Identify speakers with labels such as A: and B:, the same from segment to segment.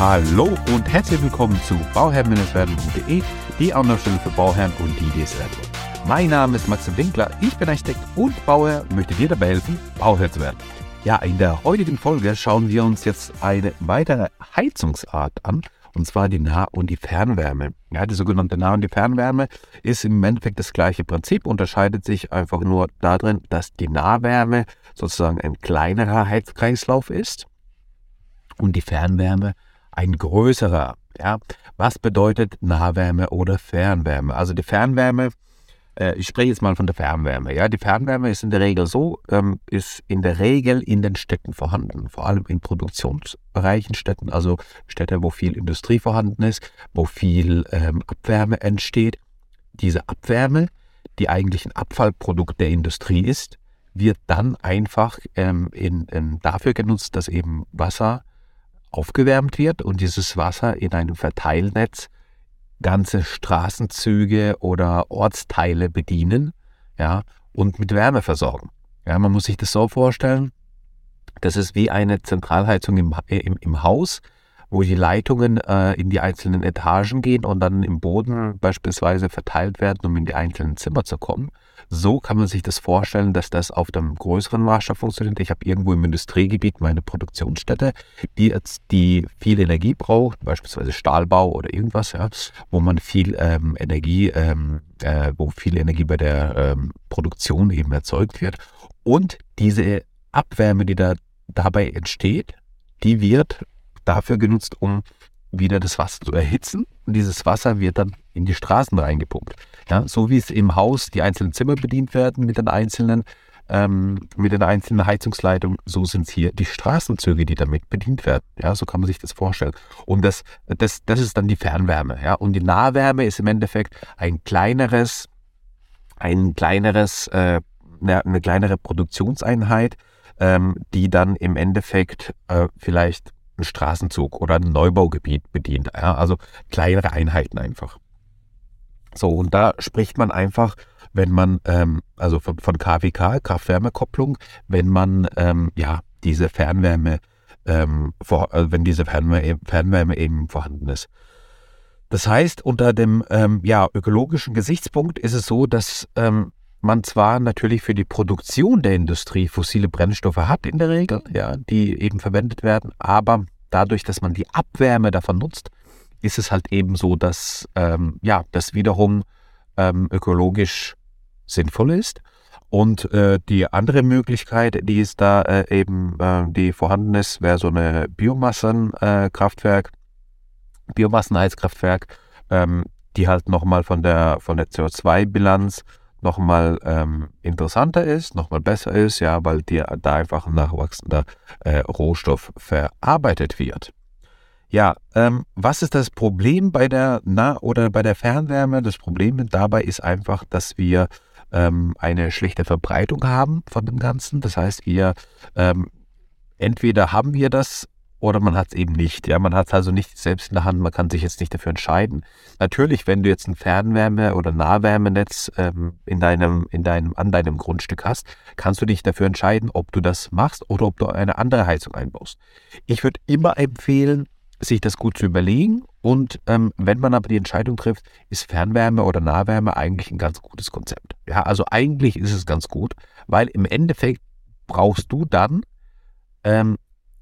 A: Hallo und herzlich willkommen zu bauherrn-werden.de, die Anlaufstelle für Bauherren und die, die es werden. Mein Name ist Maxim Winkler, ich bin Architekt und Bauherr möchte dir dabei helfen, Bauherr zu werden. Ja, in der heutigen Folge schauen wir uns jetzt eine weitere Heizungsart an, und zwar die Nah- und die Fernwärme. Ja, die sogenannte Nah- und die Fernwärme ist im Endeffekt das gleiche Prinzip, unterscheidet sich einfach nur darin, dass die Nahwärme sozusagen ein kleinerer Heizkreislauf ist und die Fernwärme ein größerer. Ja, was bedeutet Nahwärme oder Fernwärme? Also die Fernwärme äh, ich spreche jetzt mal von der Fernwärme. Ja, die Fernwärme ist in der Regel so, ähm, ist in der Regel in den Städten vorhanden, vor allem in produktionsreichen Städten, also Städte, wo viel Industrie vorhanden ist, wo viel ähm, Abwärme entsteht. Diese Abwärme, die eigentlich ein Abfallprodukt der Industrie ist, wird dann einfach ähm, in, in dafür genutzt, dass eben Wasser aufgewärmt wird und dieses Wasser in einem Verteilnetz ganze Straßenzüge oder Ortsteile bedienen, ja, und mit Wärme versorgen. Ja, man muss sich das so vorstellen, das ist wie eine Zentralheizung im, im, im Haus, wo die Leitungen äh, in die einzelnen Etagen gehen und dann im Boden beispielsweise verteilt werden, um in die einzelnen Zimmer zu kommen. So kann man sich das vorstellen, dass das auf dem größeren Maßstab funktioniert. Ich habe irgendwo im Industriegebiet meine Produktionsstätte, die jetzt die viel Energie braucht, beispielsweise Stahlbau oder irgendwas, ja, wo man viel ähm, Energie, ähm, äh, wo viel Energie bei der ähm, Produktion eben erzeugt wird. Und diese Abwärme, die da dabei entsteht, die wird dafür genutzt, um wieder das Wasser zu erhitzen. Und dieses Wasser wird dann in die Straßen reingepumpt. Ja, so wie es im Haus die einzelnen Zimmer bedient werden mit den einzelnen, ähm, mit den einzelnen Heizungsleitungen, so sind es hier die Straßenzüge, die damit bedient werden. Ja, so kann man sich das vorstellen. Und das, das, das ist dann die Fernwärme. Ja, und die Nahwärme ist im Endeffekt ein kleineres, ein kleineres, äh, eine, eine kleinere Produktionseinheit, ähm, die dann im Endeffekt äh, vielleicht einen Straßenzug oder ein Neubaugebiet bedient. Ja, also kleinere Einheiten einfach. So, und da spricht man einfach, wenn man, ähm, also von, von KWK, Kraft-Wärme-Kopplung, wenn man ähm, ja diese Fernwärme, ähm, vor, äh, wenn diese Fernwärme, Fernwärme eben vorhanden ist. Das heißt, unter dem ähm, ja, ökologischen Gesichtspunkt ist es so, dass ähm, man zwar natürlich für die Produktion der Industrie fossile Brennstoffe hat in der Regel, ja, die eben verwendet werden, aber dadurch, dass man die Abwärme davon nutzt, ist es halt eben so, dass ähm, ja, das wiederum ähm, ökologisch sinnvoll ist. Und äh, die andere Möglichkeit, die ist da äh, eben, äh, die vorhanden ist, wäre so eine Biomassenkraftwerk, Biomassenheizkraftwerk, ähm, die halt nochmal von der, von der CO2-Bilanz nochmal ähm, interessanter ist, nochmal besser ist, ja, weil dir da einfach ein nachwachsender äh, Rohstoff verarbeitet wird. Ja, ähm, was ist das Problem bei der Nah- oder bei der Fernwärme? Das Problem dabei ist einfach, dass wir ähm, eine schlechte Verbreitung haben von dem Ganzen. Das heißt, wir ähm, entweder haben wir das oder man hat es eben nicht. Ja, man hat es also nicht selbst in der Hand, man kann sich jetzt nicht dafür entscheiden. Natürlich, wenn du jetzt ein Fernwärme- oder Nahwärmenetz ähm, in deinem, in deinem, an deinem Grundstück hast, kannst du dich dafür entscheiden, ob du das machst oder ob du eine andere Heizung einbaust. Ich würde immer empfehlen, sich das gut zu überlegen und ähm, wenn man aber die Entscheidung trifft, ist Fernwärme oder Nahwärme eigentlich ein ganz gutes Konzept. Ja, also eigentlich ist es ganz gut, weil im Endeffekt brauchst du dann ähm,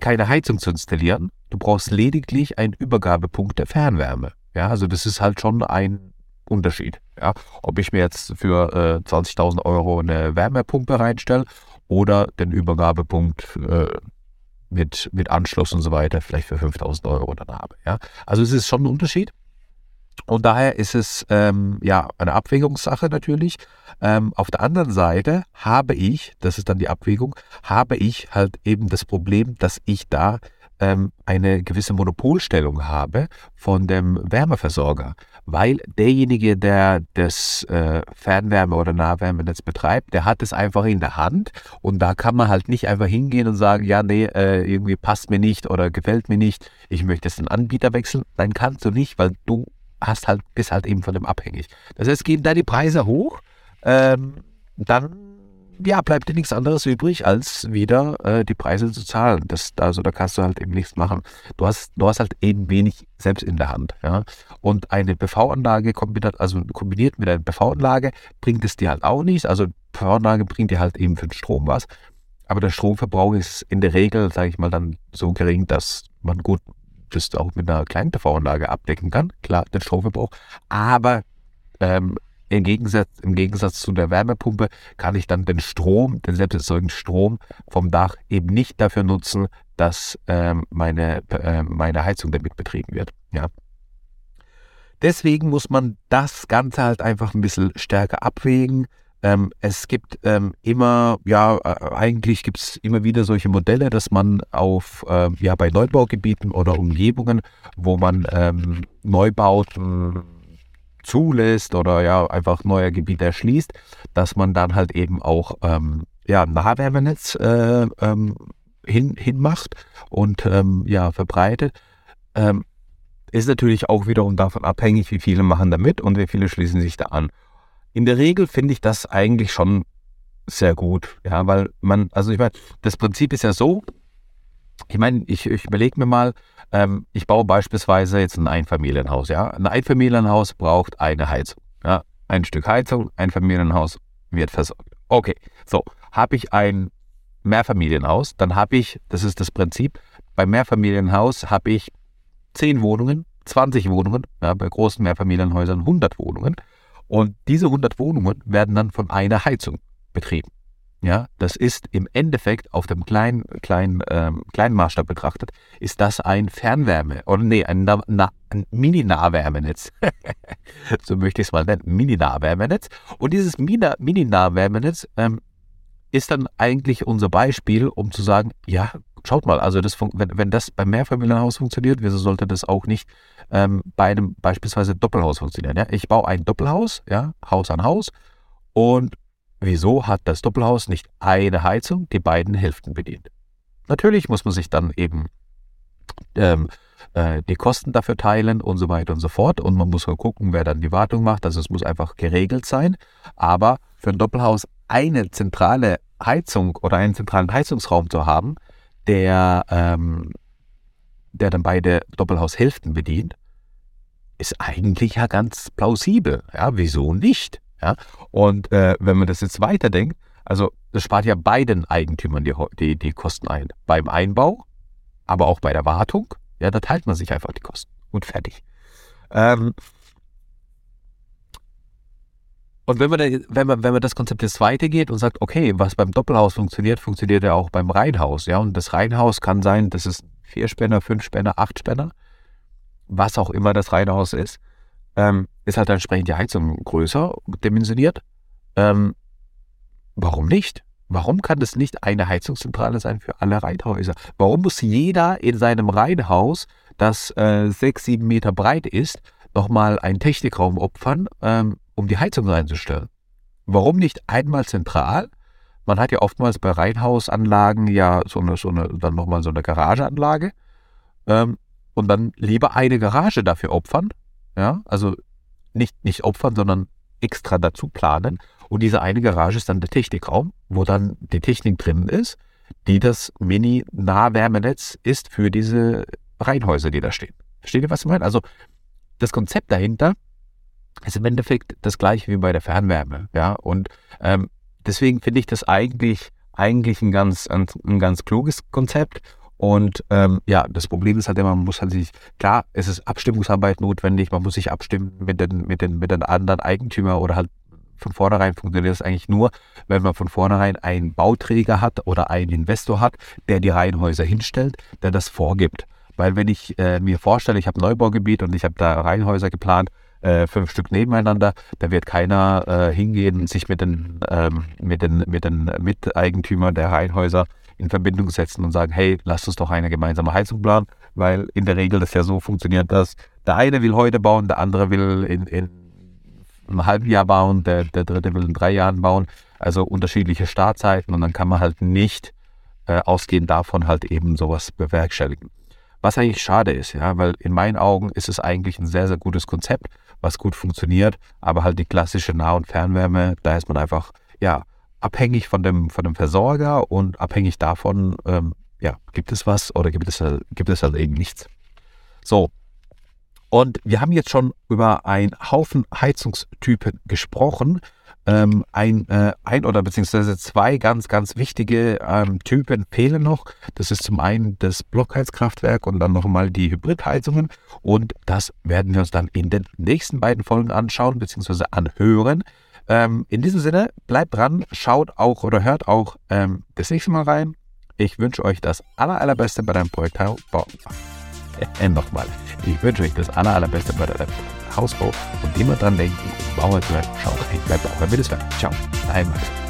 A: keine Heizung zu installieren. Du brauchst lediglich einen Übergabepunkt der Fernwärme. Ja, also das ist halt schon ein Unterschied. Ja, ob ich mir jetzt für äh, 20.000 Euro eine Wärmepumpe reinstelle oder den Übergabepunkt äh, mit, mit Anschluss und so weiter vielleicht für 5.000 Euro dann habe. Ja, also es ist schon ein Unterschied. Und daher ist es ähm, ja eine Abwägungssache natürlich. Ähm, auf der anderen Seite habe ich, das ist dann die Abwägung, habe ich halt eben das Problem, dass ich da ähm, eine gewisse Monopolstellung habe von dem Wärmeversorger, weil derjenige, der das äh, Fernwärme- oder Nahwärmenetz betreibt, der hat es einfach in der Hand und da kann man halt nicht einfach hingehen und sagen, ja, nee, äh, irgendwie passt mir nicht oder gefällt mir nicht, ich möchte jetzt einen Anbieter wechseln. Nein, kannst du nicht, weil du hast halt, bist halt eben von dem abhängig. Das heißt, gehen da die Preise hoch, ähm, dann ja, bleibt dir nichts anderes übrig, als wieder äh, die Preise zu zahlen. Das, also da kannst du halt eben nichts machen. Du hast, du hast halt eben wenig selbst in der Hand. Ja? Und eine PV-Anlage kombiniert, also kombiniert mit einer PV-Anlage bringt es dir halt auch nichts. Also PV-Anlage bringt dir halt eben für den Strom was. Aber der Stromverbrauch ist in der Regel, sage ich mal, dann so gering, dass man gut das auch mit einer kleinen PV-Anlage abdecken kann. Klar, den Stromverbrauch. Aber ähm, im Gegensatz, Im Gegensatz zu der Wärmepumpe kann ich dann den Strom, den selbst erzeugten Strom vom Dach eben nicht dafür nutzen, dass ähm, meine, äh, meine Heizung damit betrieben wird. Ja. Deswegen muss man das Ganze halt einfach ein bisschen stärker abwägen. Ähm, es gibt ähm, immer, ja, äh, eigentlich gibt es immer wieder solche Modelle, dass man auf, äh, ja, bei Neubaugebieten oder Umgebungen, wo man ähm, Neubauten zulässt oder ja einfach neue Gebiete erschließt, dass man dann halt eben auch ähm, ja, Nahwärmenetz äh, ähm, hin, hinmacht und ähm, ja verbreitet. Ist natürlich auch wiederum davon abhängig, wie viele machen da mit und wie viele schließen sich da an. In der Regel finde ich das eigentlich schon sehr gut, ja, weil man, also ich meine, das Prinzip ist ja so, ich meine, ich, ich überlege mir mal, ähm, ich baue beispielsweise jetzt ein Einfamilienhaus. Ja? Ein Einfamilienhaus braucht eine Heizung. Ja? Ein Stück Heizung, ein Familienhaus wird versorgt. Okay, so, habe ich ein Mehrfamilienhaus, dann habe ich, das ist das Prinzip, beim Mehrfamilienhaus habe ich 10 Wohnungen, 20 Wohnungen, ja, bei großen Mehrfamilienhäusern 100 Wohnungen. Und diese 100 Wohnungen werden dann von einer Heizung betrieben. Ja, das ist im Endeffekt auf dem kleinen, kleinen, ähm, kleinen Maßstab betrachtet, ist das ein Fernwärme oder nee, ein, ein Mini-Nahwärmenetz. so möchte ich es mal nennen, Mini-Nahwärmenetz. Und dieses Mini-Nahwärmenetz ähm, ist dann eigentlich unser Beispiel, um zu sagen, ja, schaut mal, also das, wenn, wenn das beim Mehrfamilienhaus funktioniert, wieso sollte das auch nicht ähm, bei einem beispielsweise Doppelhaus funktionieren? Ja? Ich baue ein Doppelhaus, ja, Haus an Haus und Wieso hat das Doppelhaus nicht eine Heizung, die beiden Hälften bedient? Natürlich muss man sich dann eben ähm, äh, die Kosten dafür teilen und so weiter und so fort. Und man muss mal gucken, wer dann die Wartung macht. Also es muss einfach geregelt sein. Aber für ein Doppelhaus eine zentrale Heizung oder einen zentralen Heizungsraum zu haben, der, ähm, der dann beide Doppelhaushälften bedient, ist eigentlich ja ganz plausibel. Ja, wieso nicht? Ja? Und äh, wenn man das jetzt weiterdenkt, also das spart ja beiden Eigentümern die, die, die Kosten ein. Beim Einbau, aber auch bei der Wartung. Ja, da teilt man sich einfach die Kosten und fertig. Ähm, und wenn man, wenn, man, wenn man das Konzept jetzt weitergeht und sagt, okay, was beim Doppelhaus funktioniert, funktioniert ja auch beim Reihenhaus. Ja? Und das Reihenhaus kann sein, das ist vier Spänner, fünf Spänner, acht Spänner, was auch immer das Reihenhaus ist ähm, ist halt entsprechend die Heizung größer dimensioniert. Ähm, warum nicht? Warum kann das nicht eine Heizungszentrale sein für alle Reihenhäuser? Warum muss jeder in seinem Reihenhaus, das äh, sechs, sieben Meter breit ist, nochmal einen Technikraum opfern, ähm, um die Heizung reinzustellen? Warum nicht einmal zentral? Man hat ja oftmals bei Reihenhausanlagen ja so eine, so eine dann nochmal so eine Garageanlage ähm, und dann lieber eine Garage dafür opfern, ja, also nicht, nicht opfern, sondern extra dazu planen. Und diese eine Garage ist dann der Technikraum, wo dann die Technik drin ist, die das Mini-Nahwärmenetz ist für diese Reihenhäuser, die da stehen. Versteht ihr, was ich meine? Also das Konzept dahinter ist im Endeffekt das gleiche wie bei der Fernwärme. Ja, und ähm, deswegen finde ich das eigentlich, eigentlich ein ganz, ein, ein ganz kluges Konzept. Und ähm, ja, das Problem ist halt immer, man muss halt sich, klar, es ist Abstimmungsarbeit notwendig, man muss sich abstimmen mit den, mit den, mit den anderen Eigentümern oder halt von vornherein funktioniert das eigentlich nur, wenn man von vornherein einen Bauträger hat oder einen Investor hat, der die Reihenhäuser hinstellt, der das vorgibt. Weil wenn ich äh, mir vorstelle, ich habe Neubaugebiet und ich habe da Reihenhäuser geplant, äh, fünf Stück nebeneinander, da wird keiner äh, hingehen und sich mit den, ähm, mit den, mit den Miteigentümern der Reihenhäuser in Verbindung setzen und sagen, hey, lasst uns doch eine gemeinsame Heizung planen, weil in der Regel das ja so funktioniert, dass der eine will heute bauen, der andere will in, in einem halben Jahr bauen, der, der dritte will in drei Jahren bauen. Also unterschiedliche Startzeiten und dann kann man halt nicht äh, ausgehend davon halt eben sowas bewerkstelligen. Was eigentlich schade ist, ja, weil in meinen Augen ist es eigentlich ein sehr, sehr gutes Konzept, was gut funktioniert, aber halt die klassische Nah- und Fernwärme, da ist man einfach, ja, abhängig von dem, von dem Versorger und abhängig davon, ähm, ja, gibt es was oder gibt es, gibt es halt eben nichts. So. Und wir haben jetzt schon über einen Haufen Heizungstypen gesprochen. Ähm, ein, äh, ein oder beziehungsweise zwei ganz, ganz wichtige ähm, Typen fehlen noch. Das ist zum einen das Blockheizkraftwerk und dann nochmal die Hybridheizungen. Und das werden wir uns dann in den nächsten beiden Folgen anschauen beziehungsweise anhören. Ähm, in diesem Sinne, bleibt dran, schaut auch oder hört auch ähm, das nächste Mal rein. Ich wünsche euch das aller, allerbeste bei deinem Projekt. Nochmal. Ich wünsche euch das aller, allerbeste bei deinem Hausbau und immer dran denken, Bauer werden. Schaut rein, bleibt Bauer, dann. Ciao, dein Max.